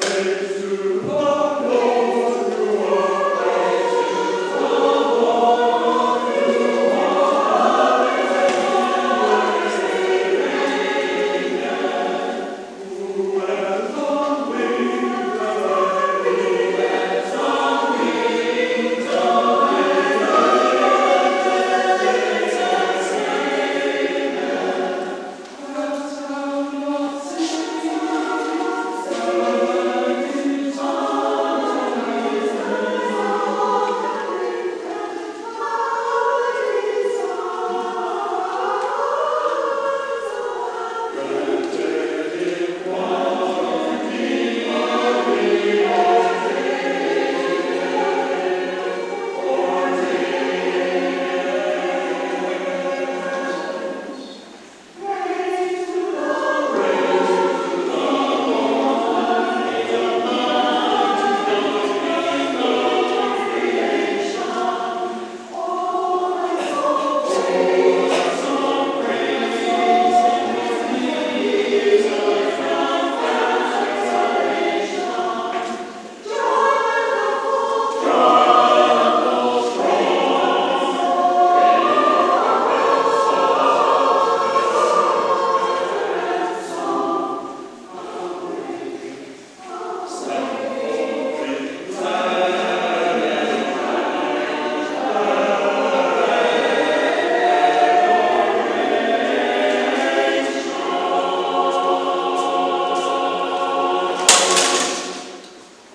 Praise to God.